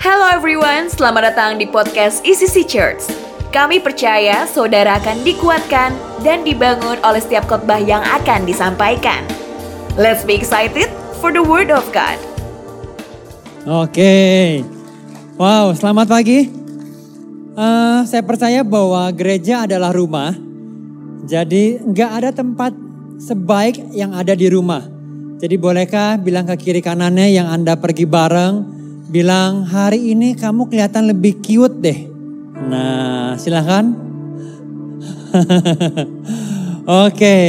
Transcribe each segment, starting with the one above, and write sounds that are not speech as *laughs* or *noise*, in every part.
Hello everyone, selamat datang di podcast ECC Church. Kami percaya saudara akan dikuatkan dan dibangun oleh setiap khotbah yang akan disampaikan. Let's be excited for the word of God. Oke, wow, selamat pagi. Uh, saya percaya bahwa gereja adalah rumah, jadi nggak ada tempat sebaik yang ada di rumah. Jadi bolehkah bilang ke kiri kanannya yang anda pergi bareng, bilang hari ini kamu kelihatan lebih cute deh. Nah, silahkan. *laughs* Oke, okay.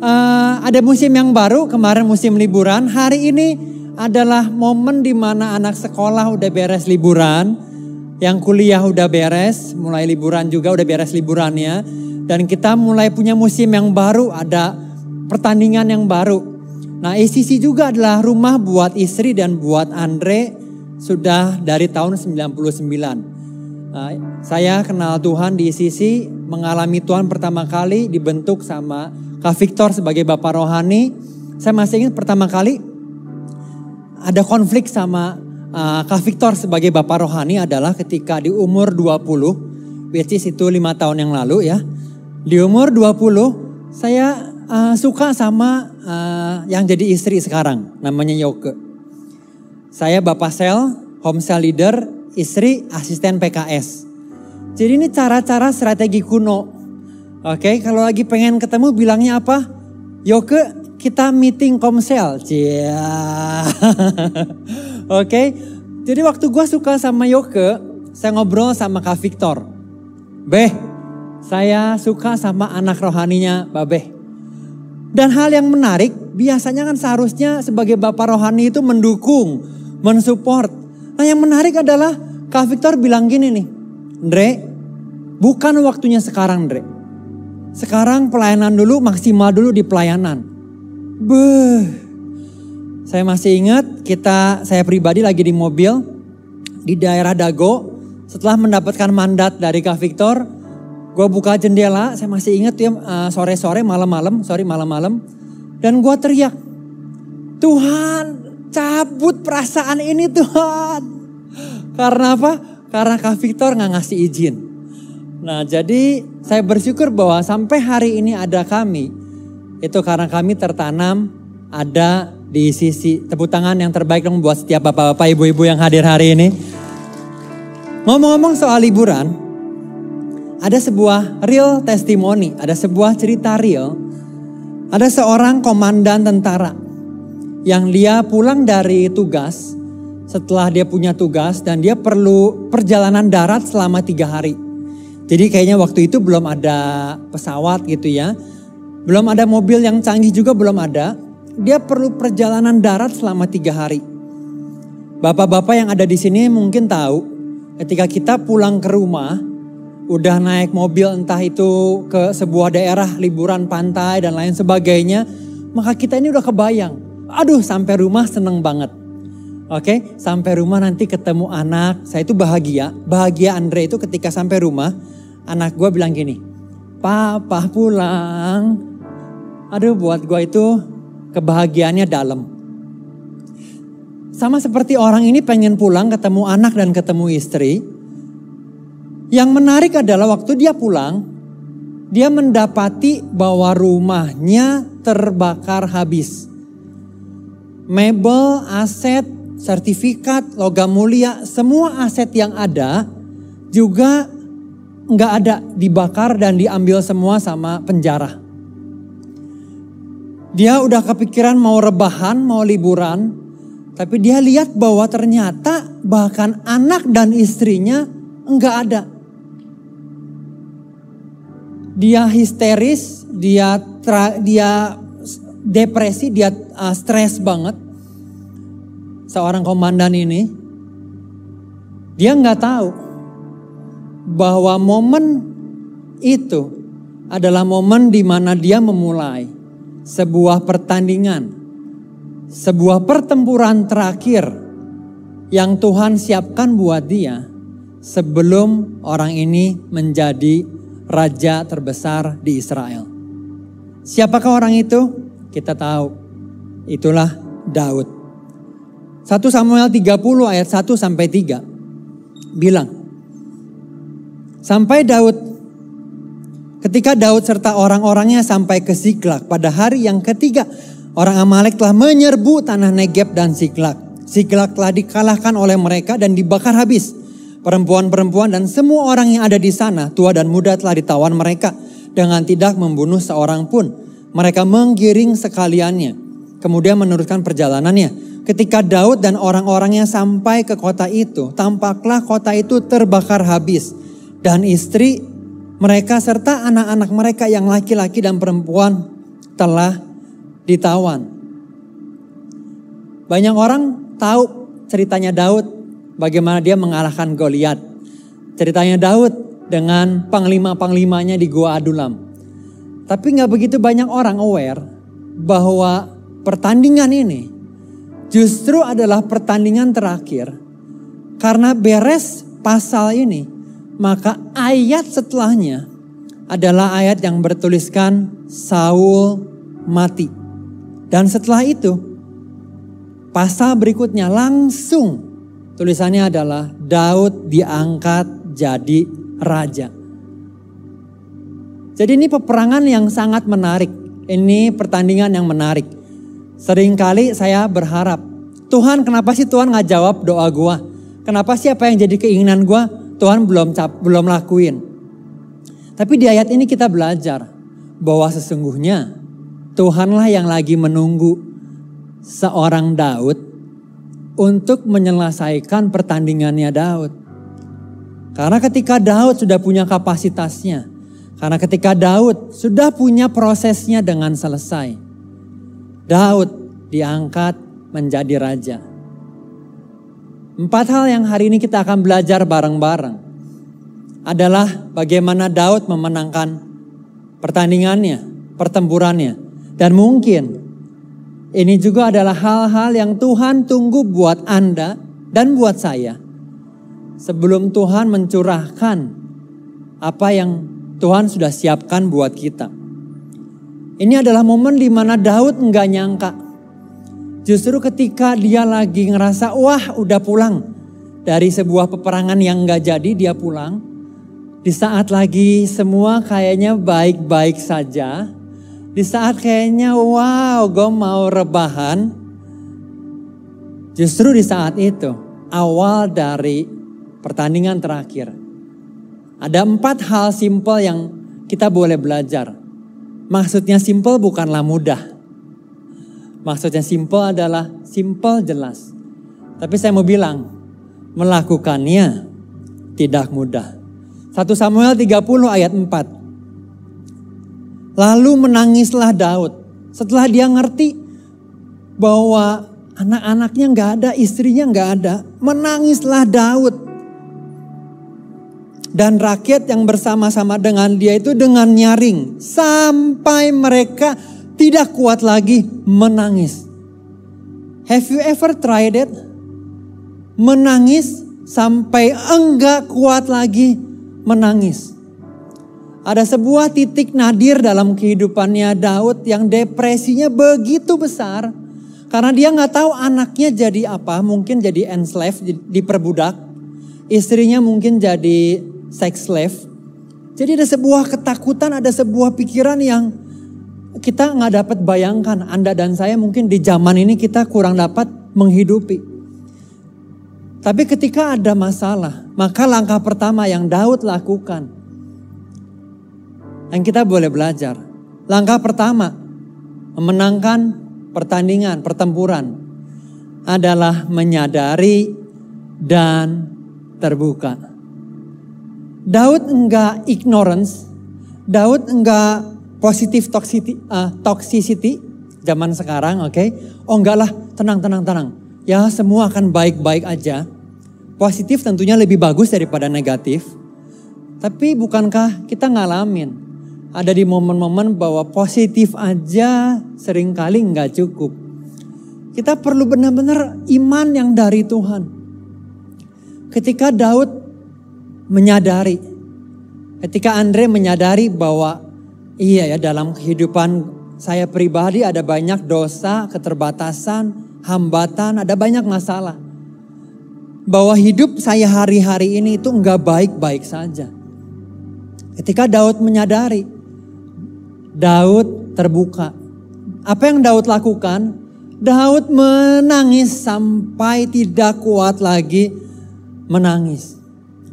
uh, ada musim yang baru kemarin musim liburan. Hari ini adalah momen di mana anak sekolah udah beres liburan, yang kuliah udah beres, mulai liburan juga udah beres liburannya, dan kita mulai punya musim yang baru, ada pertandingan yang baru. Nah, ICC juga adalah rumah buat istri dan buat Andre sudah dari tahun 99. Nah, saya kenal Tuhan di ICC, mengalami Tuhan pertama kali dibentuk sama Kak Victor sebagai Bapak Rohani. Saya masih ingat pertama kali ada konflik sama uh, Kak Victor sebagai bapak rohani adalah ketika di umur 20, which is itu lima tahun yang lalu ya. Di umur 20 saya uh, suka sama uh, yang jadi istri sekarang namanya Yoke. Saya bapak sel, home cell leader, istri asisten PKS. Jadi ini cara-cara strategi kuno. Oke, okay, kalau lagi pengen ketemu bilangnya apa? Yoke, kita meeting komsel. Cia. *laughs* Oke. Okay? Jadi waktu gue suka sama Yoke, saya ngobrol sama Kak Victor. Beh, saya suka sama anak rohaninya Babeh. Dan hal yang menarik, biasanya kan seharusnya sebagai bapak rohani itu mendukung, mensupport. Nah yang menarik adalah Kak Victor bilang gini nih, Andre, bukan waktunya sekarang Andre. Sekarang pelayanan dulu, maksimal dulu di pelayanan. Beuh. Saya masih ingat kita, saya pribadi lagi di mobil di daerah Dago. Setelah mendapatkan mandat dari Kak Victor, gue buka jendela, saya masih ingat ya sore-sore, malam-malam, sorry malam-malam. Dan gue teriak, Tuhan cabut perasaan ini Tuhan. Karena apa? Karena Kak Victor nggak ngasih izin. Nah jadi saya bersyukur bahwa sampai hari ini ada kami itu karena kami tertanam ada di sisi tepuk tangan yang terbaik dong buat setiap bapak-bapak, ibu-ibu yang hadir hari ini. Ngomong-ngomong soal liburan, ada sebuah real testimoni, ada sebuah cerita real. Ada seorang komandan tentara yang dia pulang dari tugas setelah dia punya tugas dan dia perlu perjalanan darat selama tiga hari. Jadi kayaknya waktu itu belum ada pesawat gitu ya. Belum ada mobil yang canggih juga belum ada. Dia perlu perjalanan darat selama tiga hari. Bapak-bapak yang ada di sini mungkin tahu ketika kita pulang ke rumah, udah naik mobil entah itu ke sebuah daerah liburan pantai dan lain sebagainya, maka kita ini udah kebayang. Aduh sampai rumah seneng banget. Oke, sampai rumah nanti ketemu anak, saya itu bahagia. Bahagia Andre itu ketika sampai rumah, anak gue bilang gini, Papa pulang, Aduh buat gue itu kebahagiaannya dalam. Sama seperti orang ini pengen pulang ketemu anak dan ketemu istri. Yang menarik adalah waktu dia pulang, dia mendapati bahwa rumahnya terbakar habis. Mebel, aset, sertifikat, logam mulia, semua aset yang ada juga nggak ada dibakar dan diambil semua sama penjara. Dia udah kepikiran mau rebahan, mau liburan. Tapi dia lihat bahwa ternyata bahkan anak dan istrinya enggak ada. Dia histeris, dia tra, dia depresi, dia uh, stres banget. Seorang komandan ini, dia nggak tahu bahwa momen itu adalah momen di mana dia memulai sebuah pertandingan, sebuah pertempuran terakhir yang Tuhan siapkan buat dia sebelum orang ini menjadi raja terbesar di Israel. Siapakah orang itu? Kita tahu. Itulah Daud. 1 Samuel 30 ayat 1 sampai 3 bilang Sampai Daud ketika Daud serta orang-orangnya sampai ke Siklak pada hari yang ketiga orang Amalek telah menyerbu tanah Negeb dan Siklak. Siklak telah dikalahkan oleh mereka dan dibakar habis. Perempuan-perempuan dan semua orang yang ada di sana, tua dan muda telah ditawan mereka dengan tidak membunuh seorang pun. Mereka menggiring sekaliannya, kemudian meneruskan perjalanannya. Ketika Daud dan orang-orangnya sampai ke kota itu, tampaklah kota itu terbakar habis. Dan istri mereka serta anak-anak mereka yang laki-laki dan perempuan telah ditawan. Banyak orang tahu ceritanya Daud, bagaimana dia mengalahkan Goliat. Ceritanya Daud dengan panglima-panglimanya di Gua Adulam. Tapi nggak begitu banyak orang aware bahwa pertandingan ini justru adalah pertandingan terakhir. Karena beres pasal ini, maka ayat setelahnya adalah ayat yang bertuliskan Saul mati. Dan setelah itu, pasal berikutnya langsung tulisannya adalah Daud diangkat jadi raja. Jadi ini peperangan yang sangat menarik. Ini pertandingan yang menarik. Seringkali saya berharap, Tuhan kenapa sih Tuhan nggak jawab doa gua? Kenapa sih apa yang jadi keinginan gua Tuhan belum cap, belum lakuin? Tapi di ayat ini kita belajar bahwa sesungguhnya Tuhanlah yang lagi menunggu seorang Daud untuk menyelesaikan pertandingannya Daud. Karena ketika Daud sudah punya kapasitasnya, karena ketika Daud sudah punya prosesnya dengan selesai, Daud diangkat menjadi raja. Empat hal yang hari ini kita akan belajar bareng-bareng adalah bagaimana Daud memenangkan pertandingannya, pertempurannya. Dan mungkin ini juga adalah hal-hal yang Tuhan tunggu buat Anda dan buat saya. Sebelum Tuhan mencurahkan apa yang Tuhan sudah siapkan buat kita. Ini adalah momen di mana Daud enggak nyangka. Justru ketika dia lagi ngerasa, wah udah pulang. Dari sebuah peperangan yang enggak jadi dia pulang. Di saat lagi semua kayaknya baik-baik saja. Di saat kayaknya wow gue mau rebahan. Justru di saat itu awal dari pertandingan terakhir. Ada empat hal simpel yang kita boleh belajar Maksudnya simple bukanlah mudah. Maksudnya simple adalah simple jelas. Tapi saya mau bilang, melakukannya tidak mudah. 1 Samuel 30 ayat 4. Lalu menangislah Daud setelah dia ngerti bahwa anak-anaknya nggak ada, istrinya nggak ada. Menangislah Daud dan rakyat yang bersama-sama dengan dia itu dengan nyaring sampai mereka tidak kuat lagi menangis. Have you ever tried it? Menangis sampai enggak kuat lagi menangis. Ada sebuah titik nadir dalam kehidupannya Daud yang depresinya begitu besar. Karena dia nggak tahu anaknya jadi apa, mungkin jadi enslaved, diperbudak. Istrinya mungkin jadi sex slave. Jadi ada sebuah ketakutan, ada sebuah pikiran yang kita nggak dapat bayangkan. Anda dan saya mungkin di zaman ini kita kurang dapat menghidupi. Tapi ketika ada masalah, maka langkah pertama yang Daud lakukan, yang kita boleh belajar. Langkah pertama, memenangkan pertandingan, pertempuran, adalah menyadari dan terbuka. Daud enggak ignorance, Daud enggak positif toxicity, uh, toxicity zaman sekarang, oke? Okay? Oh enggak lah, tenang, tenang, tenang. Ya semua akan baik-baik aja. Positif tentunya lebih bagus daripada negatif. Tapi bukankah kita ngalamin ada di momen-momen bahwa positif aja sering kali enggak cukup. Kita perlu benar-benar iman yang dari Tuhan. Ketika Daud menyadari. Ketika Andre menyadari bahwa iya ya dalam kehidupan saya pribadi ada banyak dosa, keterbatasan hambatan, ada banyak masalah. Bahwa hidup saya hari-hari ini itu enggak baik-baik saja. Ketika Daud menyadari, Daud terbuka. Apa yang Daud lakukan? Daud menangis sampai tidak kuat lagi menangis.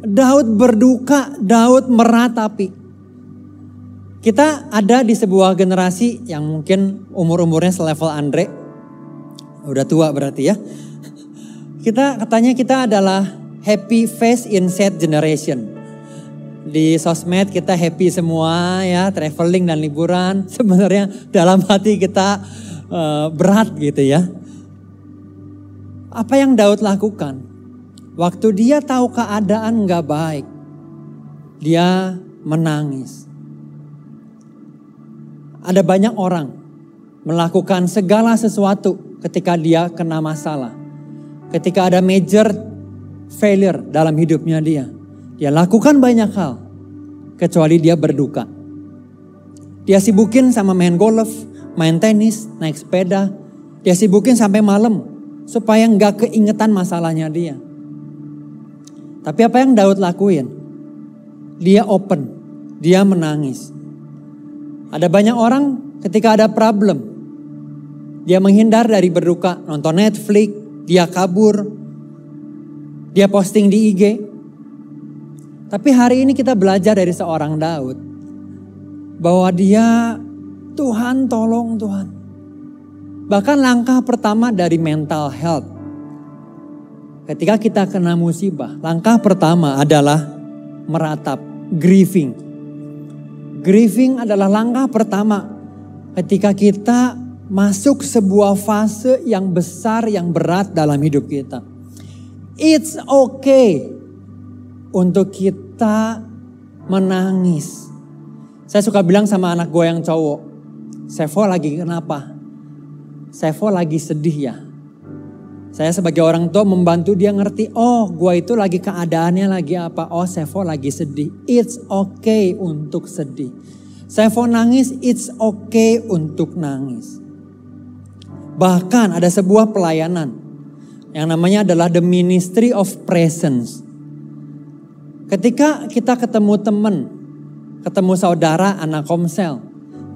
Daud berduka, Daud meratapi. Kita ada di sebuah generasi yang mungkin umur-umurnya selevel Andre. Udah tua berarti ya. Kita katanya kita adalah happy face in sad generation. Di sosmed kita happy semua ya, traveling dan liburan. *laughs* Sebenarnya dalam hati kita uh, berat gitu ya. Apa yang Daud lakukan? Waktu dia tahu keadaan nggak baik, dia menangis. Ada banyak orang melakukan segala sesuatu ketika dia kena masalah. Ketika ada major failure dalam hidupnya dia. Dia lakukan banyak hal. Kecuali dia berduka. Dia sibukin sama main golf, main tenis, naik sepeda. Dia sibukin sampai malam supaya nggak keingetan masalahnya dia. Tapi apa yang Daud lakuin? Dia open, dia menangis. Ada banyak orang ketika ada problem, dia menghindar dari berduka, nonton Netflix, dia kabur, dia posting di IG. Tapi hari ini kita belajar dari seorang Daud bahwa dia Tuhan tolong Tuhan. Bahkan langkah pertama dari mental health. Ketika kita kena musibah, langkah pertama adalah meratap, grieving. Grieving adalah langkah pertama ketika kita masuk sebuah fase yang besar, yang berat dalam hidup kita. It's okay untuk kita menangis. Saya suka bilang sama anak gue yang cowok, Sevo lagi kenapa? Sevo lagi sedih ya. Saya sebagai orang tua membantu dia ngerti, oh gue itu lagi keadaannya lagi apa? Oh Sevo lagi sedih. It's okay untuk sedih. Sevo nangis, it's okay untuk nangis. Bahkan ada sebuah pelayanan yang namanya adalah the ministry of presence. Ketika kita ketemu teman, ketemu saudara anak komsel,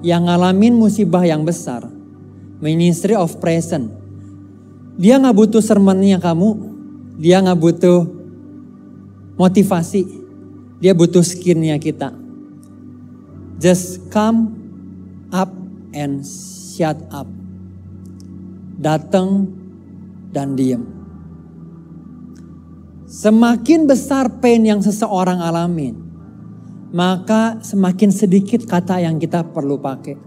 yang ngalamin musibah yang besar. Ministry of Present. Dia nggak butuh sermonnya kamu, dia nggak butuh motivasi, dia butuh skinnya kita. Just come up and shut up. Datang dan diam. Semakin besar pain yang seseorang alamin, maka semakin sedikit kata yang kita perlu pakai.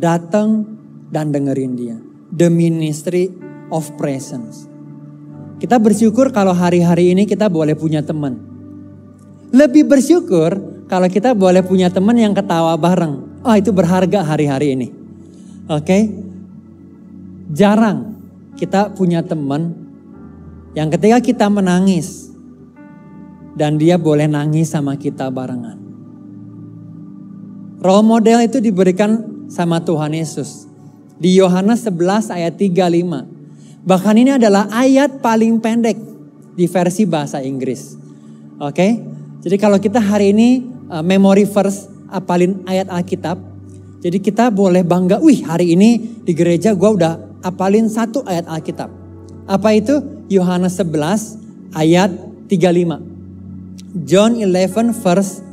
Datang dan dengerin dia. The ministry of presence. Kita bersyukur kalau hari-hari ini kita boleh punya teman. Lebih bersyukur kalau kita boleh punya teman yang ketawa bareng. Oh itu berharga hari-hari ini. Oke. Okay? Jarang kita punya teman yang ketika kita menangis, dan dia boleh nangis sama kita barengan. Role model itu diberikan sama Tuhan Yesus. Di Yohanes 11 ayat 35. Bahkan ini adalah ayat paling pendek di versi bahasa Inggris. Oke? Okay? Jadi kalau kita hari ini uh, memory verse apalin ayat Alkitab. Jadi kita boleh bangga, wih hari ini di gereja gue udah apalin satu ayat Alkitab. Apa itu? Yohanes 11 ayat 35. John 11 verse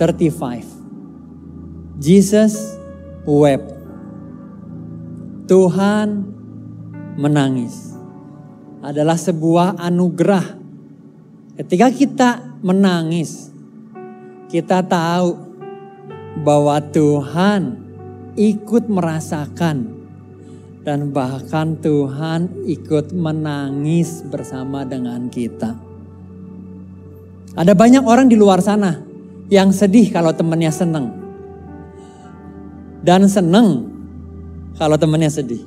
35. Jesus wept. Tuhan menangis. Adalah sebuah anugerah. Ketika kita menangis, kita tahu bahwa Tuhan ikut merasakan dan bahkan Tuhan ikut menangis bersama dengan kita. Ada banyak orang di luar sana yang sedih kalau temannya seneng. Dan seneng kalau temannya sedih.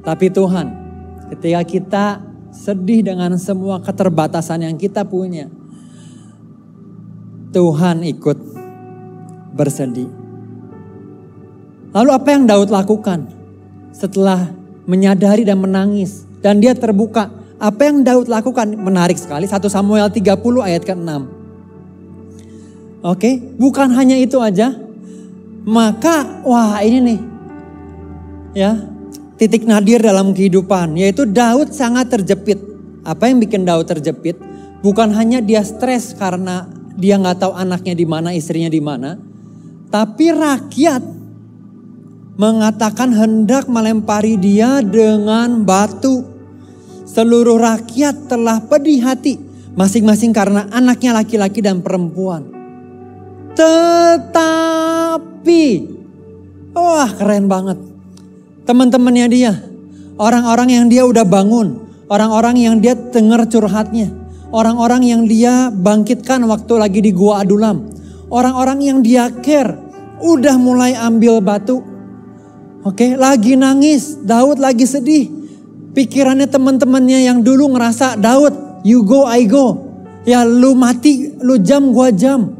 Tapi Tuhan, ketika kita sedih dengan semua keterbatasan yang kita punya, Tuhan ikut bersedih. Lalu apa yang Daud lakukan? setelah menyadari dan menangis. Dan dia terbuka. Apa yang Daud lakukan menarik sekali. 1 Samuel 30 ayat ke-6. Oke, bukan hanya itu aja. Maka wah ini nih. Ya, titik nadir dalam kehidupan yaitu Daud sangat terjepit. Apa yang bikin Daud terjepit? Bukan hanya dia stres karena dia nggak tahu anaknya di mana, istrinya di mana, tapi rakyat mengatakan hendak melempari dia dengan batu. Seluruh rakyat telah pedih hati, masing-masing karena anaknya laki-laki dan perempuan. Tetapi, wah keren banget. Teman-temannya dia, orang-orang yang dia udah bangun, orang-orang yang dia dengar curhatnya, orang-orang yang dia bangkitkan waktu lagi di gua Adulam, orang-orang yang dia care, udah mulai ambil batu. Oke, lagi nangis, Daud lagi sedih, Pikirannya teman-temannya yang dulu ngerasa Daud, you go, I go. Ya lu mati, lu jam, gua jam.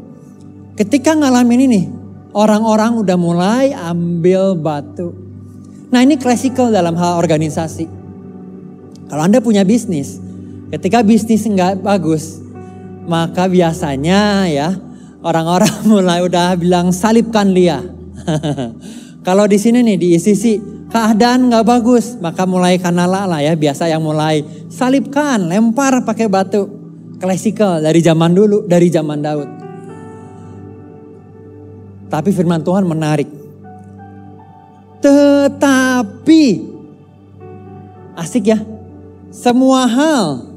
Ketika ngalamin ini, orang-orang udah mulai ambil batu. Nah ini klasikal dalam hal organisasi. Kalau Anda punya bisnis, ketika bisnis nggak bagus, maka biasanya ya orang-orang *laughs* mulai udah bilang salibkan dia. *laughs* Kalau di sini nih di ICC keadaan nggak bagus, maka mulai kanala lah ya biasa yang mulai salibkan, lempar pakai batu. Klasikal dari zaman dulu, dari zaman Daud. Tapi firman Tuhan menarik. Tetapi asik ya. Semua hal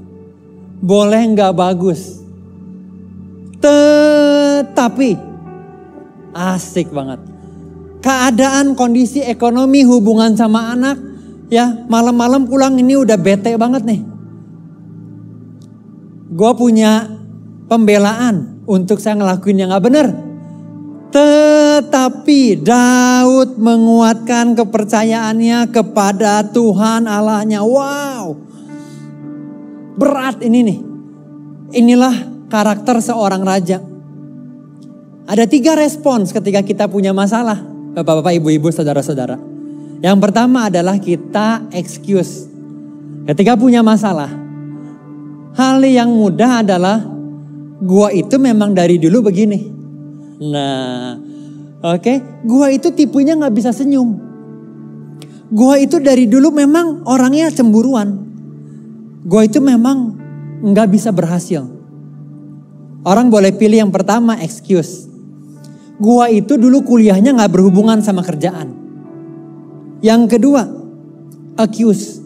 boleh nggak bagus. Tetapi asik banget keadaan, kondisi ekonomi, hubungan sama anak, ya malam-malam pulang ini udah bete banget nih. Gue punya pembelaan untuk saya ngelakuin yang gak bener. Tetapi Daud menguatkan kepercayaannya kepada Tuhan Allahnya. Wow. Berat ini nih. Inilah karakter seorang raja. Ada tiga respons ketika kita punya masalah. Bapak-bapak, ibu-ibu, saudara-saudara. Yang pertama adalah kita excuse. Ketika punya masalah. Hal yang mudah adalah gua itu memang dari dulu begini. Nah, oke, okay? gua itu tipenya nggak bisa senyum. Gua itu dari dulu memang orangnya cemburuan. Gua itu memang nggak bisa berhasil. Orang boleh pilih yang pertama excuse. Gua itu dulu kuliahnya nggak berhubungan sama kerjaan. Yang kedua, accuse.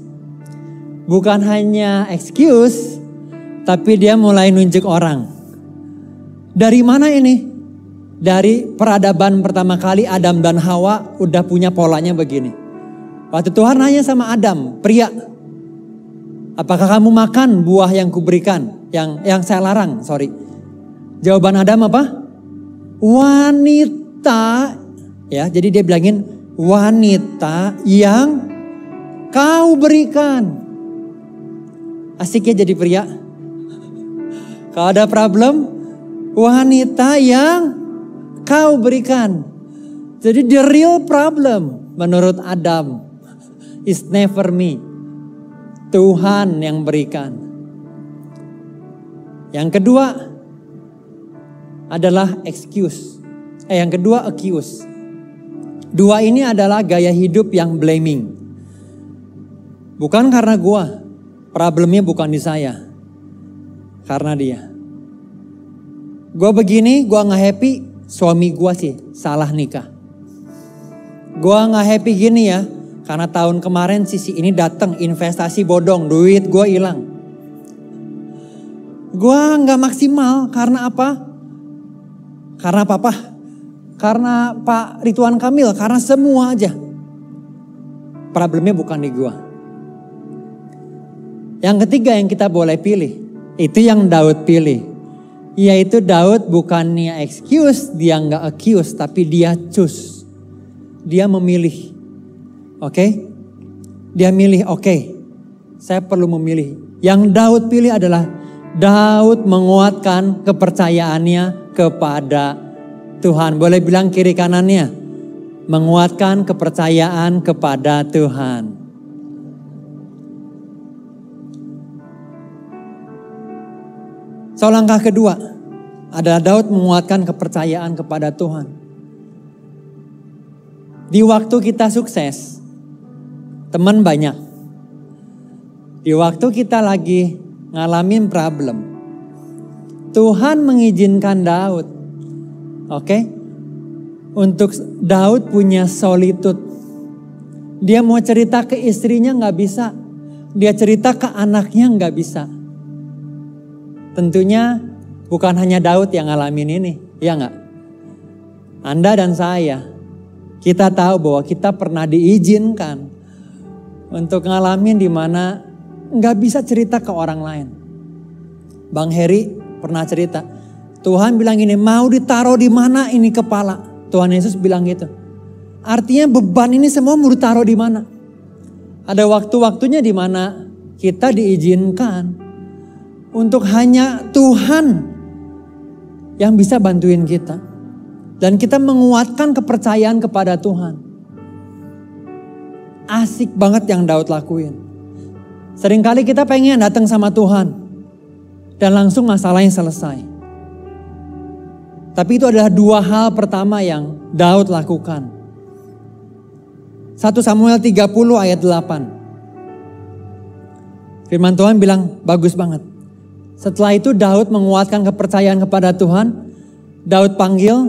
Bukan hanya excuse, tapi dia mulai nunjuk orang. Dari mana ini? Dari peradaban pertama kali Adam dan Hawa udah punya polanya begini. Waktu Tuhan nanya sama Adam, pria, apakah kamu makan buah yang kuberikan, yang yang saya larang, sorry. Jawaban Adam apa? Wanita ya jadi dia bilangin wanita yang kau berikan. Asik ya jadi pria. Kalau ada problem? Wanita yang kau berikan. Jadi the real problem menurut Adam is never me. Tuhan yang berikan. Yang kedua adalah excuse. Eh yang kedua accuse. Dua ini adalah gaya hidup yang blaming. Bukan karena gua. Problemnya bukan di saya. Karena dia. Gua begini, gua nggak happy, suami gua sih salah nikah. Gua nggak happy gini ya, karena tahun kemarin sisi ini datang investasi bodong, duit gua hilang. Gua nggak maksimal karena apa? Karena papa, karena Pak Rituan Kamil, karena semua aja. Problemnya bukan di gua. Yang ketiga yang kita boleh pilih, itu yang Daud pilih. Yaitu Daud bukannya excuse, dia nggak accuse, tapi dia choose. Dia memilih. Oke? Okay? Dia milih, oke. Okay, saya perlu memilih. Yang Daud pilih adalah Daud menguatkan kepercayaannya kepada Tuhan. Boleh bilang kiri kanannya. menguatkan kepercayaan kepada Tuhan. So langkah kedua adalah Daud menguatkan kepercayaan kepada Tuhan. Di waktu kita sukses, teman banyak. Di waktu kita lagi ngalamin problem, Tuhan mengizinkan Daud, oke, okay, untuk Daud punya solitude. Dia mau cerita ke istrinya nggak bisa, dia cerita ke anaknya nggak bisa. Tentunya bukan hanya Daud yang ngalamin ini, ya nggak? Anda dan saya, kita tahu bahwa kita pernah diizinkan untuk ngalamin di mana nggak bisa cerita ke orang lain. Bang Heri pernah cerita, Tuhan bilang ini mau ditaruh di mana ini kepala. Tuhan Yesus bilang gitu. Artinya beban ini semua mau ditaruh di mana? Ada waktu-waktunya di mana kita diizinkan untuk hanya Tuhan yang bisa bantuin kita. Dan kita menguatkan kepercayaan kepada Tuhan. Asik banget yang Daud lakuin. Seringkali kita pengen datang sama Tuhan. Dan langsung masalahnya selesai. Tapi itu adalah dua hal pertama yang Daud lakukan. 1 Samuel 30 ayat 8. Firman Tuhan bilang bagus banget. Setelah itu Daud menguatkan kepercayaan kepada Tuhan. Daud panggil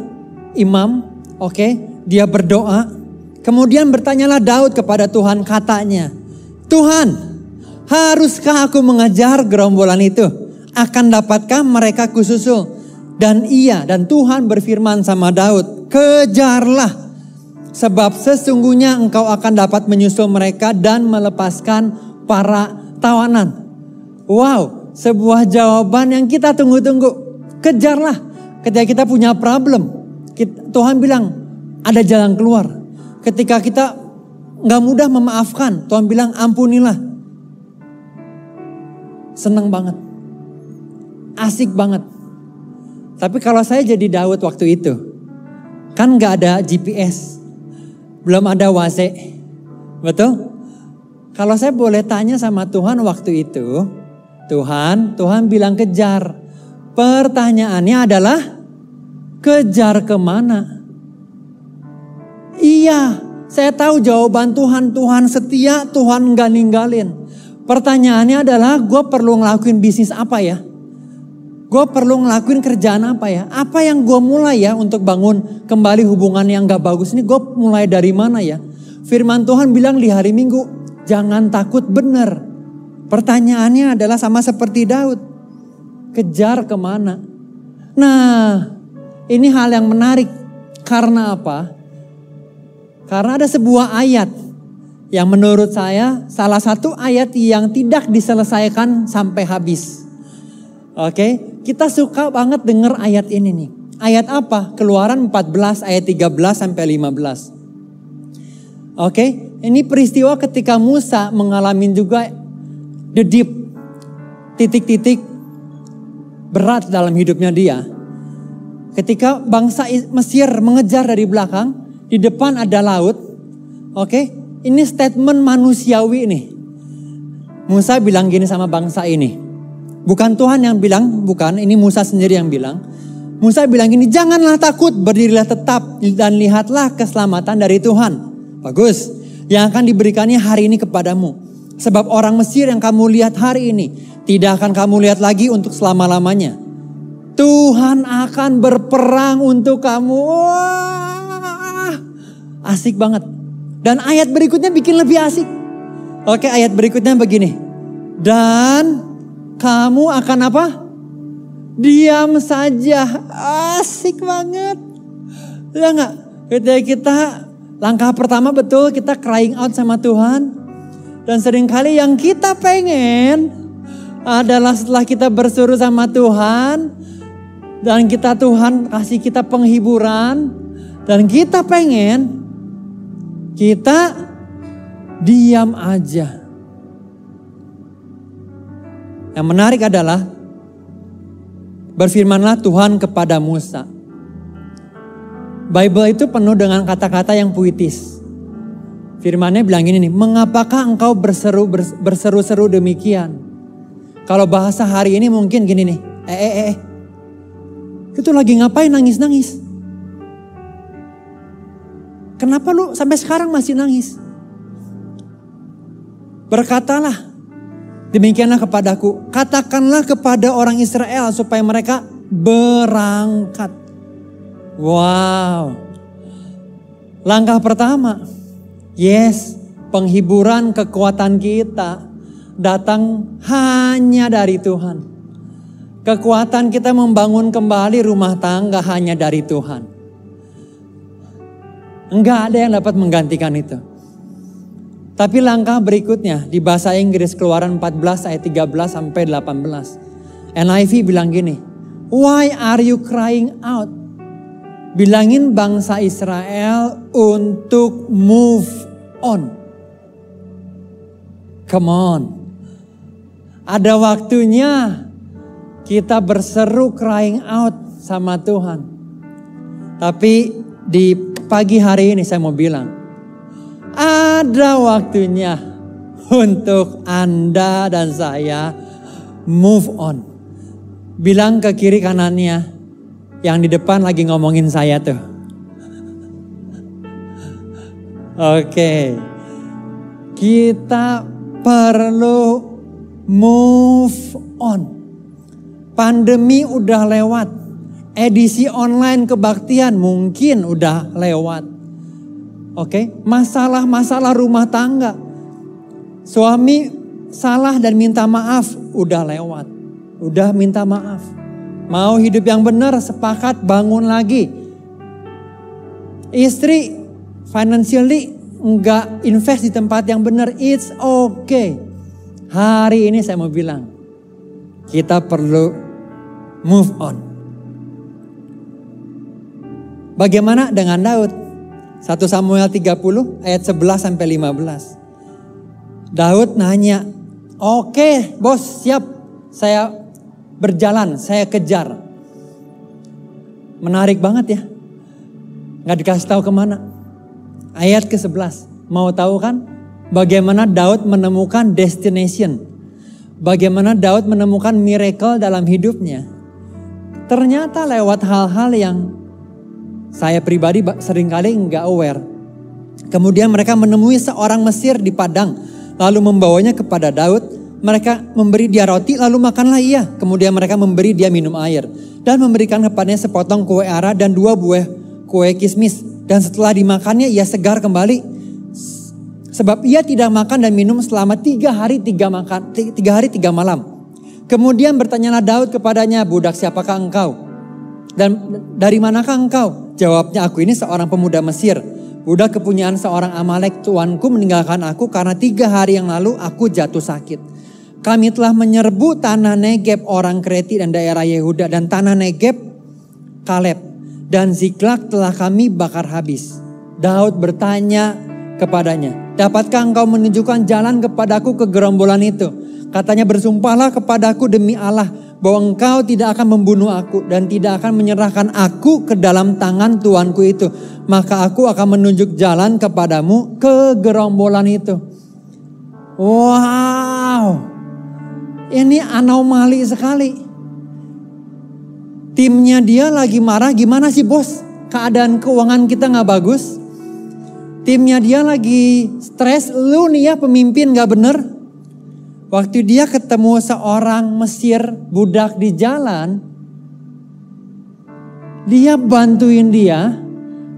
imam, oke, okay, dia berdoa. Kemudian bertanyalah Daud kepada Tuhan katanya, Tuhan, haruskah aku mengajar gerombolan itu? Akan dapatkah mereka kususul? Dan ia dan Tuhan berfirman sama Daud, kejarlah. Sebab sesungguhnya engkau akan dapat menyusul mereka dan melepaskan para tawanan. Wow, sebuah jawaban yang kita tunggu-tunggu. Kejarlah ketika kita punya problem. Tuhan bilang ada jalan keluar. Ketika kita nggak mudah memaafkan, Tuhan bilang ampunilah. Seneng banget. Asik banget. Tapi kalau saya jadi Daud waktu itu, kan nggak ada GPS, belum ada wase, betul? Kalau saya boleh tanya sama Tuhan waktu itu, Tuhan, Tuhan bilang kejar. Pertanyaannya adalah kejar ke mana? Iya, saya tahu jawaban Tuhan. Tuhan setia, Tuhan nggak ninggalin. Pertanyaannya adalah gue perlu ngelakuin bisnis apa ya? Gue perlu ngelakuin kerjaan apa ya? Apa yang gue mulai ya untuk bangun kembali hubungan yang gak bagus ini? Gue mulai dari mana ya? Firman Tuhan bilang di hari Minggu, jangan takut benar. Pertanyaannya adalah sama seperti Daud. Kejar ke mana? Nah, ini hal yang menarik. Karena apa? Karena ada sebuah ayat yang menurut saya salah satu ayat yang tidak diselesaikan sampai habis. Oke, kita suka banget dengar ayat ini nih. Ayat apa? Keluaran 14 ayat 13 sampai 15. Oke, ini peristiwa ketika Musa mengalami juga the deep, titik-titik berat dalam hidupnya dia. Ketika bangsa Mesir mengejar dari belakang, di depan ada laut. Oke, okay? ini statement manusiawi nih. Musa bilang gini sama bangsa ini. Bukan Tuhan yang bilang, bukan, ini Musa sendiri yang bilang. Musa bilang gini, janganlah takut, berdirilah tetap dan lihatlah keselamatan dari Tuhan. Bagus, yang akan diberikannya hari ini kepadamu. Sebab orang Mesir yang kamu lihat hari ini tidak akan kamu lihat lagi untuk selama-lamanya. Tuhan akan berperang untuk kamu. Wah, asik banget. Dan ayat berikutnya bikin lebih asik. Oke ayat berikutnya begini. Dan kamu akan apa? Diam saja. Asik banget. Ya enggak? Ketika kita langkah pertama betul kita crying out sama Tuhan. Dan sering kali yang kita pengen adalah setelah kita bersuruh sama Tuhan dan kita Tuhan kasih kita penghiburan dan kita pengen kita diam aja. Yang menarik adalah berfirmanlah Tuhan kepada Musa. Bible itu penuh dengan kata-kata yang puitis. Firmannya bilang gini nih, mengapakah engkau berseru berseru-seru demikian? Kalau bahasa hari ini mungkin gini nih, eh eh eh, itu lagi ngapain nangis-nangis? Kenapa lu sampai sekarang masih nangis? Berkatalah, demikianlah kepadaku, katakanlah kepada orang Israel supaya mereka berangkat. Wow. Langkah pertama, yes, penghiburan kekuatan kita datang hanya dari Tuhan. Kekuatan kita membangun kembali rumah tangga hanya dari Tuhan. Enggak ada yang dapat menggantikan itu. Tapi langkah berikutnya di bahasa Inggris keluaran 14 ayat 13 sampai 18. NIV bilang gini, Why are you crying out? Bilangin bangsa Israel untuk move on. Come on. Ada waktunya kita berseru crying out sama Tuhan. Tapi di pagi hari ini saya mau bilang, ada waktunya untuk Anda dan saya move on. Bilang ke kiri kanannya, yang di depan lagi ngomongin saya tuh. Oke, kita perlu move on. Pandemi udah lewat edisi online kebaktian mungkin udah lewat. Oke, masalah-masalah rumah tangga. Suami salah dan minta maaf udah lewat. Udah minta maaf. Mau hidup yang benar sepakat bangun lagi. Istri financially nggak invest di tempat yang benar, it's okay. Hari ini saya mau bilang, kita perlu move on. Bagaimana dengan Daud? 1 Samuel 30 ayat 11 sampai 15. Daud nanya, "Oke, okay, Bos, siap. Saya berjalan, saya kejar." Menarik banget ya. Nggak dikasih tahu ke mana. Ayat ke-11. Mau tahu kan? Bagaimana Daud menemukan destination. Bagaimana Daud menemukan miracle dalam hidupnya. Ternyata lewat hal-hal yang saya pribadi sering kali nggak aware. Kemudian mereka menemui seorang Mesir di padang, lalu membawanya kepada Daud. Mereka memberi dia roti, lalu makanlah ia. Kemudian mereka memberi dia minum air dan memberikan kepadanya sepotong kue ara dan dua buah kue kismis. Dan setelah dimakannya ia segar kembali. Sebab ia tidak makan dan minum selama tiga hari tiga makan tiga hari tiga malam. Kemudian bertanyalah Daud kepadanya, budak siapakah engkau? Dan dari manakah engkau? Jawabnya aku ini seorang pemuda Mesir. Budak kepunyaan seorang Amalek tuanku meninggalkan aku karena tiga hari yang lalu aku jatuh sakit. Kami telah menyerbu tanah Negeb orang Kreti dan daerah Yehuda dan tanah Negeb Kaleb. Dan Ziklag telah kami bakar habis. Daud bertanya kepadanya, dapatkah engkau menunjukkan jalan kepadaku ke gerombolan itu? Katanya bersumpahlah kepadaku demi Allah bahwa engkau tidak akan membunuh aku dan tidak akan menyerahkan aku ke dalam tangan tuanku itu. Maka aku akan menunjuk jalan kepadamu ke gerombolan itu. Wow, ini anomali sekali. Timnya dia lagi marah, gimana sih bos? Keadaan keuangan kita nggak bagus. Timnya dia lagi stres, lu nih ya pemimpin nggak bener, Waktu dia ketemu seorang Mesir budak di jalan, dia bantuin dia,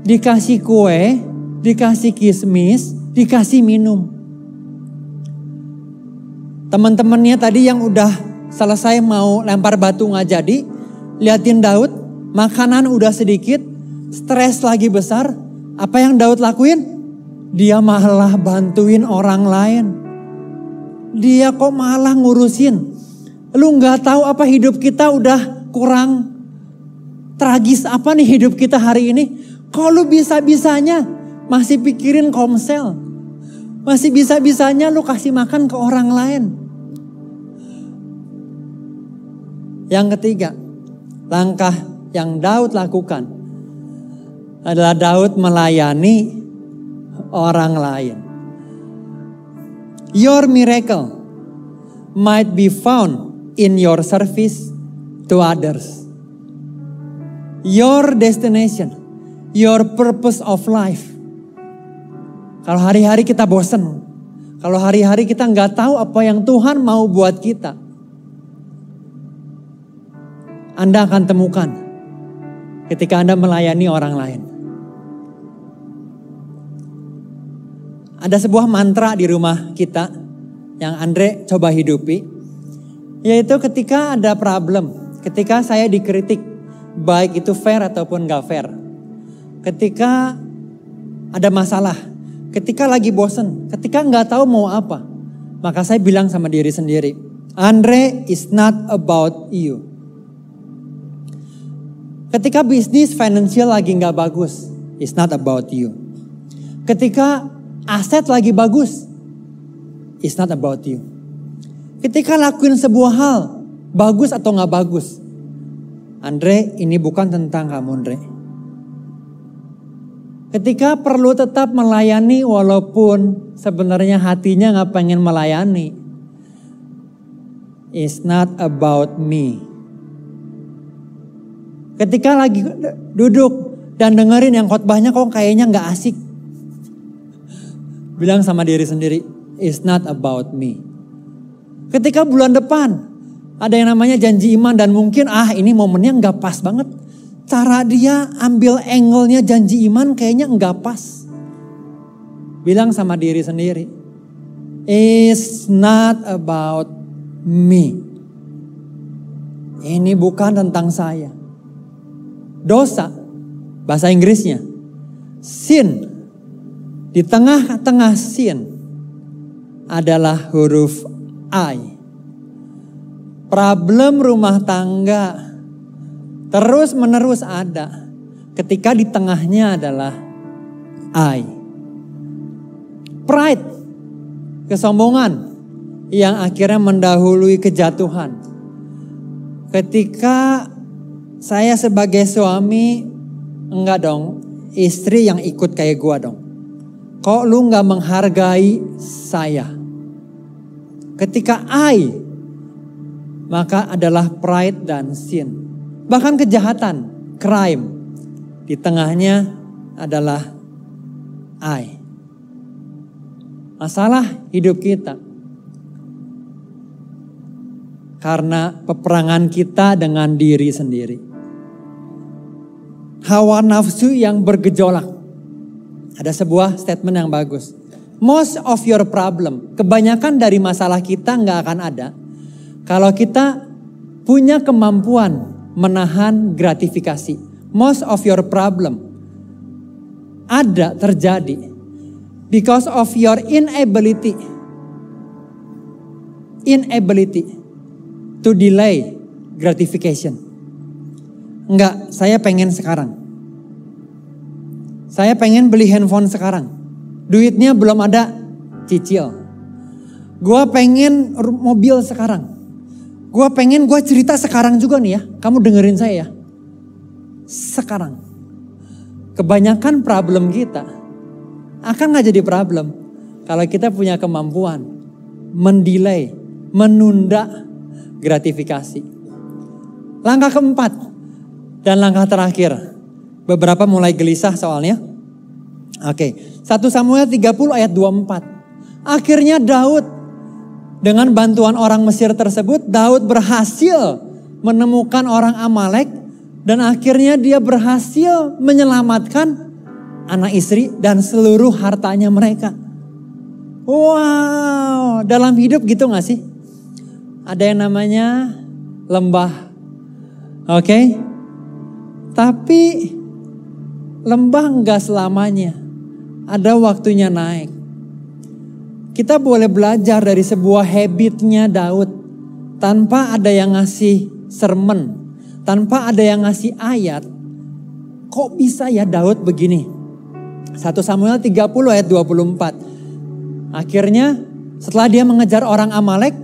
dikasih kue, dikasih kismis, dikasih minum. Teman-temannya tadi yang udah selesai mau lempar batu nggak jadi, liatin Daud, makanan udah sedikit, stres lagi besar. Apa yang Daud lakuin? Dia malah bantuin orang lain. Dia kok malah ngurusin. Lu nggak tahu apa hidup kita udah kurang tragis apa nih hidup kita hari ini. Kok lu bisa-bisanya masih pikirin komsel. Masih bisa-bisanya lu kasih makan ke orang lain. Yang ketiga, langkah yang Daud lakukan. adalah Daud melayani orang lain. Your miracle might be found in your service to others. Your destination, your purpose of life. Kalau hari-hari kita bosan, kalau hari-hari kita nggak tahu apa yang Tuhan mau buat kita, Anda akan temukan ketika Anda melayani orang lain. Ada sebuah mantra di rumah kita yang Andre coba hidupi. Yaitu ketika ada problem, ketika saya dikritik, baik itu fair ataupun gak fair. Ketika ada masalah, ketika lagi bosen, ketika nggak tahu mau apa, maka saya bilang sama diri sendiri, Andre is not about you. Ketika bisnis financial lagi nggak bagus, it's not about you. Ketika aset lagi bagus, it's not about you. Ketika lakuin sebuah hal, bagus atau nggak bagus, Andre ini bukan tentang kamu Andre. Ketika perlu tetap melayani walaupun sebenarnya hatinya nggak pengen melayani. It's not about me. Ketika lagi duduk dan dengerin yang khotbahnya kok kayaknya nggak asik. Bilang sama diri sendiri, it's not about me. Ketika bulan depan ada yang namanya janji iman dan mungkin ah ini momennya nggak pas banget. Cara dia ambil angle-nya janji iman kayaknya nggak pas. Bilang sama diri sendiri, it's not about me. Ini bukan tentang saya. Dosa, bahasa Inggrisnya, sin di tengah-tengah sin adalah huruf I. Problem rumah tangga terus menerus ada ketika di tengahnya adalah I. Pride, kesombongan yang akhirnya mendahului kejatuhan. Ketika saya sebagai suami enggak dong, istri yang ikut kayak gua dong. Kok lu nggak menghargai saya? Ketika I, maka adalah pride dan sin. Bahkan kejahatan, crime. Di tengahnya adalah I. Masalah hidup kita. Karena peperangan kita dengan diri sendiri. Hawa nafsu yang bergejolak ada sebuah statement yang bagus. Most of your problem, kebanyakan dari masalah kita nggak akan ada kalau kita punya kemampuan menahan gratifikasi. Most of your problem ada terjadi because of your inability inability to delay gratification. Enggak, saya pengen sekarang. Saya pengen beli handphone sekarang. Duitnya belum ada, cicil. Gue pengen mobil sekarang. Gue pengen gue cerita sekarang juga nih ya. Kamu dengerin saya ya. Sekarang. Kebanyakan problem kita akan gak jadi problem. Kalau kita punya kemampuan mendelay, menunda gratifikasi. Langkah keempat dan langkah terakhir Beberapa mulai gelisah soalnya. Oke, 1 Samuel 30 ayat 24. Akhirnya Daud dengan bantuan orang Mesir tersebut, Daud berhasil menemukan orang Amalek dan akhirnya dia berhasil menyelamatkan anak istri dan seluruh hartanya mereka. Wow, dalam hidup gitu gak sih? Ada yang namanya lembah. Oke. Okay? Tapi lembah enggak selamanya. Ada waktunya naik. Kita boleh belajar dari sebuah habitnya Daud. Tanpa ada yang ngasih sermon. Tanpa ada yang ngasih ayat. Kok bisa ya Daud begini? 1 Samuel 30 ayat 24. Akhirnya setelah dia mengejar orang Amalek.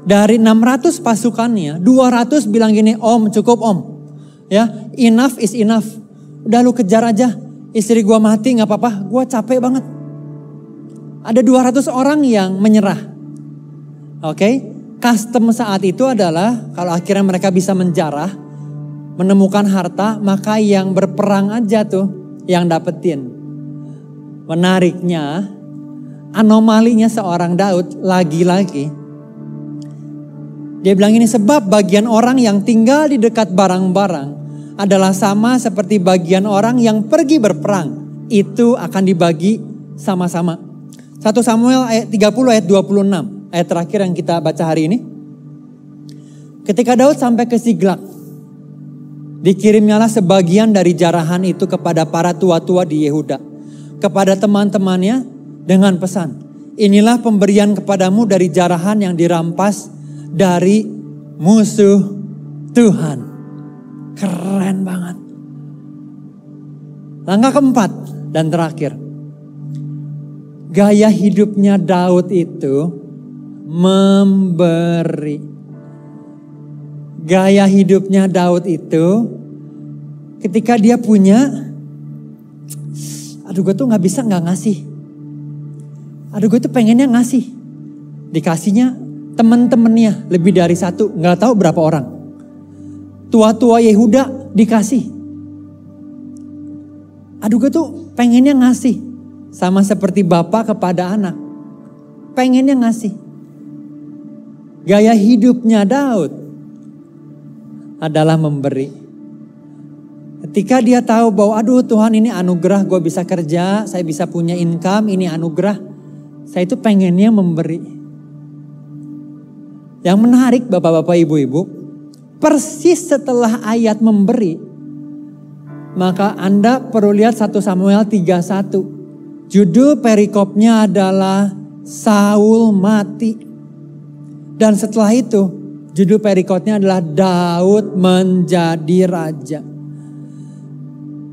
Dari 600 pasukannya, 200 bilang gini, om cukup om. Ya, enough is enough Udah lu kejar aja. istri gue mati nggak apa-apa, gue capek banget. Ada 200 orang yang menyerah. Oke, okay? custom saat itu adalah kalau akhirnya mereka bisa menjarah, menemukan harta, maka yang berperang aja tuh yang dapetin. Menariknya, anomalinya seorang Daud lagi-lagi. Dia bilang ini sebab bagian orang yang tinggal di dekat barang-barang adalah sama seperti bagian orang yang pergi berperang. Itu akan dibagi sama-sama. 1 Samuel ayat 30 ayat 26. Ayat terakhir yang kita baca hari ini. Ketika Daud sampai ke Siglak. Dikirimnyalah sebagian dari jarahan itu kepada para tua-tua di Yehuda. Kepada teman-temannya dengan pesan. Inilah pemberian kepadamu dari jarahan yang dirampas dari musuh Tuhan. Keren banget. Langkah keempat dan terakhir. Gaya hidupnya Daud itu memberi. Gaya hidupnya Daud itu ketika dia punya, aduh gue tuh nggak bisa nggak ngasih. Aduh gue tuh pengennya ngasih. Dikasihnya teman-temannya lebih dari satu, nggak tahu berapa orang tua-tua Yehuda dikasih. Aduh gue tuh pengennya ngasih. Sama seperti bapak kepada anak. Pengennya ngasih. Gaya hidupnya Daud adalah memberi. Ketika dia tahu bahwa aduh Tuhan ini anugerah gue bisa kerja, saya bisa punya income, ini anugerah. Saya itu pengennya memberi. Yang menarik bapak-bapak ibu-ibu, persis setelah ayat memberi, maka Anda perlu lihat 1 Samuel 31. Judul perikopnya adalah Saul mati. Dan setelah itu judul perikopnya adalah Daud menjadi raja.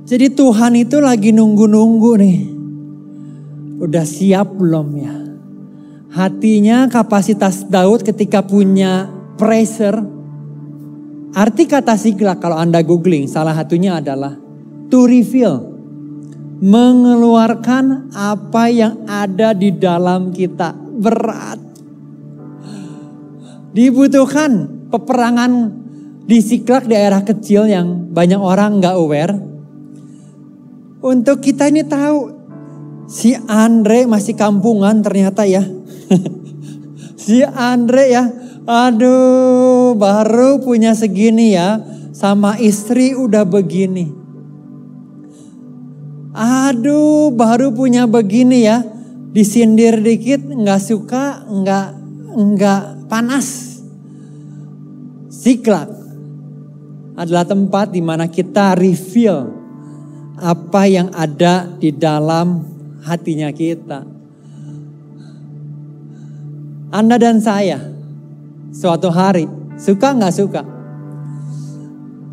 Jadi Tuhan itu lagi nunggu-nunggu nih. Udah siap belum ya? Hatinya kapasitas Daud ketika punya pressure Arti kata sigla kalau Anda googling salah satunya adalah to reveal. Mengeluarkan apa yang ada di dalam kita. Berat. Dibutuhkan peperangan di Siklak daerah kecil yang banyak orang nggak aware. Untuk kita ini tahu si Andre masih kampungan ternyata ya. *laughs* si Andre ya Aduh, baru punya segini ya, sama istri udah begini. Aduh, baru punya begini ya, disindir dikit nggak suka, nggak nggak panas. Siklak adalah tempat di mana kita reveal apa yang ada di dalam hatinya kita. Anda dan saya suatu hari, suka nggak suka,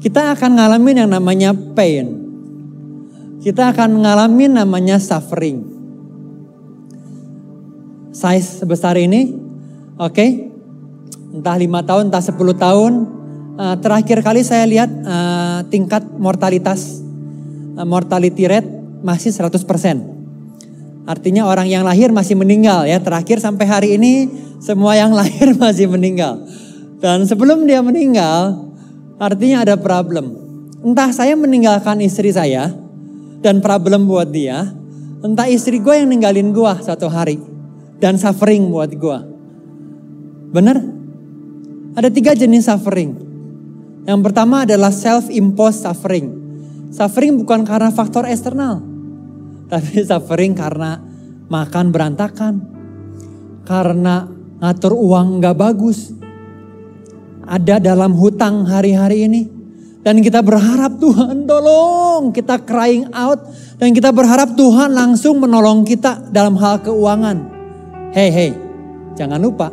kita akan ngalamin yang namanya pain. Kita akan ngalamin namanya suffering. Size sebesar ini, oke, okay? entah lima tahun, entah 10 tahun. Uh, terakhir kali saya lihat uh, tingkat mortalitas, uh, mortality rate masih 100%. Artinya orang yang lahir masih meninggal ya. Terakhir sampai hari ini semua yang *laughs* lahir masih meninggal. Dan sebelum dia meninggal artinya ada problem. Entah saya meninggalkan istri saya dan problem buat dia. Entah istri gue yang ninggalin gue satu hari. Dan suffering buat gue. Bener? Ada tiga jenis suffering. Yang pertama adalah self-imposed suffering. Suffering bukan karena faktor eksternal tapi *laughs* suffering karena makan berantakan. Karena ngatur uang gak bagus. Ada dalam hutang hari-hari ini. Dan kita berharap Tuhan tolong. Kita crying out. Dan kita berharap Tuhan langsung menolong kita dalam hal keuangan. Hei hei, jangan lupa.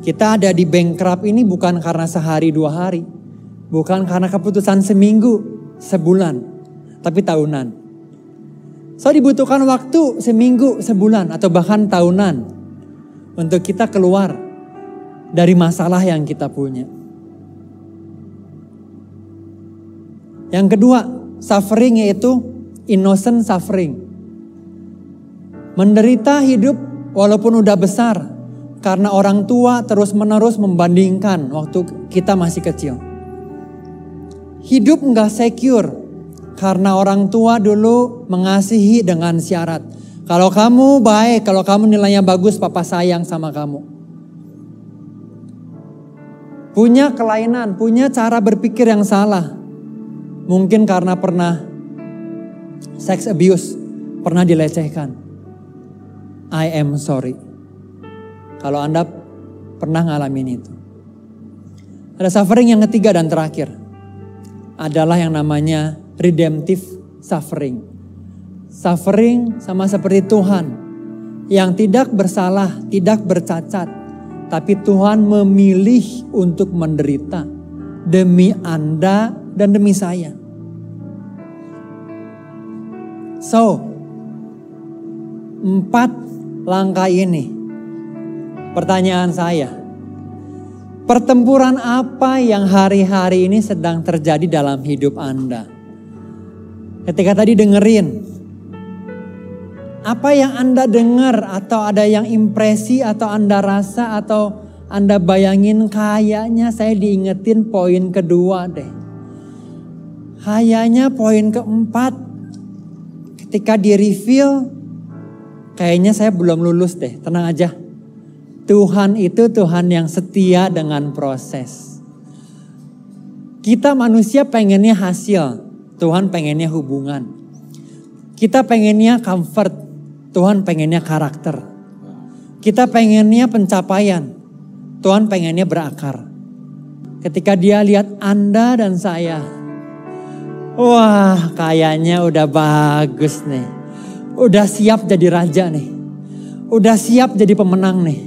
Kita ada di bankrupt ini bukan karena sehari dua hari. Bukan karena keputusan seminggu, sebulan. Tapi tahunan. So dibutuhkan waktu seminggu, sebulan atau bahkan tahunan untuk kita keluar dari masalah yang kita punya. Yang kedua, suffering yaitu innocent suffering. Menderita hidup walaupun udah besar karena orang tua terus-menerus membandingkan waktu kita masih kecil. Hidup nggak secure karena orang tua dulu mengasihi dengan syarat. Kalau kamu baik, kalau kamu nilainya bagus, papa sayang sama kamu. Punya kelainan, punya cara berpikir yang salah. Mungkin karena pernah sex abuse, pernah dilecehkan. I am sorry. Kalau Anda pernah ngalamin itu. Ada suffering yang ketiga dan terakhir. Adalah yang namanya redemptive suffering. Suffering sama seperti Tuhan yang tidak bersalah, tidak bercacat, tapi Tuhan memilih untuk menderita demi Anda dan demi saya. So, empat langkah ini, pertanyaan saya, pertempuran apa yang hari-hari ini sedang terjadi dalam hidup Anda? Ketika tadi dengerin, apa yang Anda dengar atau ada yang impresi atau Anda rasa atau Anda bayangin kayaknya saya diingetin poin kedua deh. Kayaknya poin keempat ketika di reveal kayaknya saya belum lulus deh, tenang aja. Tuhan itu Tuhan yang setia dengan proses. Kita manusia pengennya hasil, Tuhan pengennya hubungan. Kita pengennya comfort, Tuhan pengennya karakter. Kita pengennya pencapaian, Tuhan pengennya berakar. Ketika dia lihat Anda dan saya, Wah, kayaknya udah bagus nih. Udah siap jadi raja nih. Udah siap jadi pemenang nih.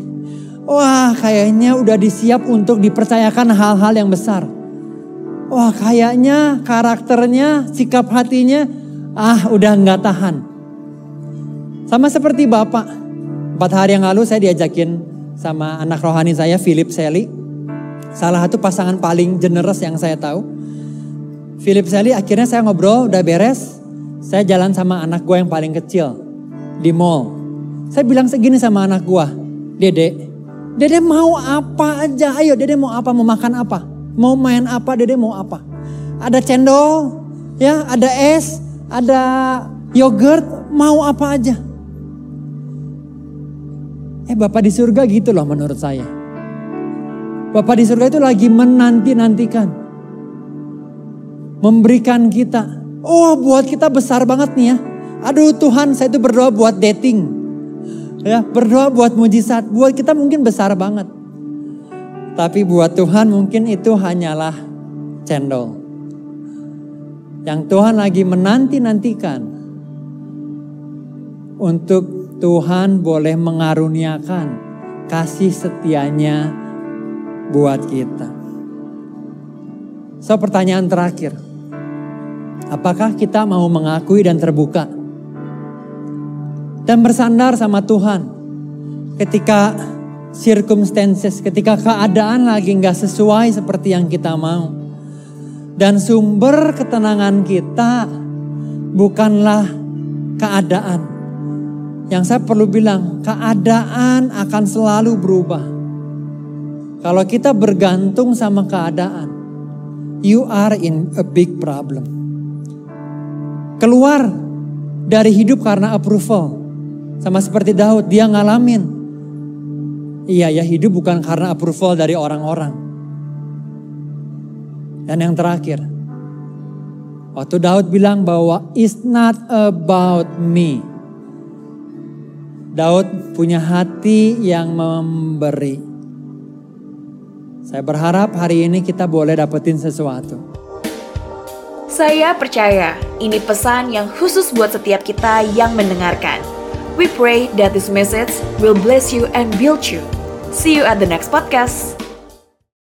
Wah, kayaknya udah disiap untuk dipercayakan hal-hal yang besar. Wah, kayaknya karakternya, sikap hatinya, ah udah nggak tahan. Sama seperti Bapak. Empat hari yang lalu saya diajakin sama anak rohani saya, Philip Sally. Salah satu pasangan paling generous yang saya tahu Philip Sally akhirnya saya ngobrol udah beres. Saya jalan sama anak gue yang paling kecil di mall. Saya bilang segini sama anak gue, Dede, Dede mau apa aja, ayo Dede mau apa, mau makan apa, mau main apa, Dede mau apa. Ada cendol, ya, ada es, ada yogurt, mau apa aja. Eh Bapak di surga gitu loh menurut saya. Bapak di surga itu lagi menanti-nantikan memberikan kita. Oh buat kita besar banget nih ya. Aduh Tuhan saya itu berdoa buat dating. Ya berdoa buat mujizat. Buat kita mungkin besar banget. Tapi buat Tuhan mungkin itu hanyalah cendol. Yang Tuhan lagi menanti-nantikan. Untuk Tuhan boleh mengaruniakan kasih setianya buat kita. So pertanyaan terakhir. Apakah kita mau mengakui dan terbuka? Dan bersandar sama Tuhan. Ketika circumstances, ketika keadaan lagi nggak sesuai seperti yang kita mau. Dan sumber ketenangan kita bukanlah keadaan. Yang saya perlu bilang, keadaan akan selalu berubah. Kalau kita bergantung sama keadaan, you are in a big problem keluar dari hidup karena approval. Sama seperti Daud, dia ngalamin. Iya ya hidup bukan karena approval dari orang-orang. Dan yang terakhir, waktu Daud bilang bahwa it's not about me. Daud punya hati yang memberi. Saya berharap hari ini kita boleh dapetin sesuatu. Saya percaya ini pesan yang khusus buat setiap kita yang mendengarkan. We pray that this message will bless you and build you. See you at the next podcast.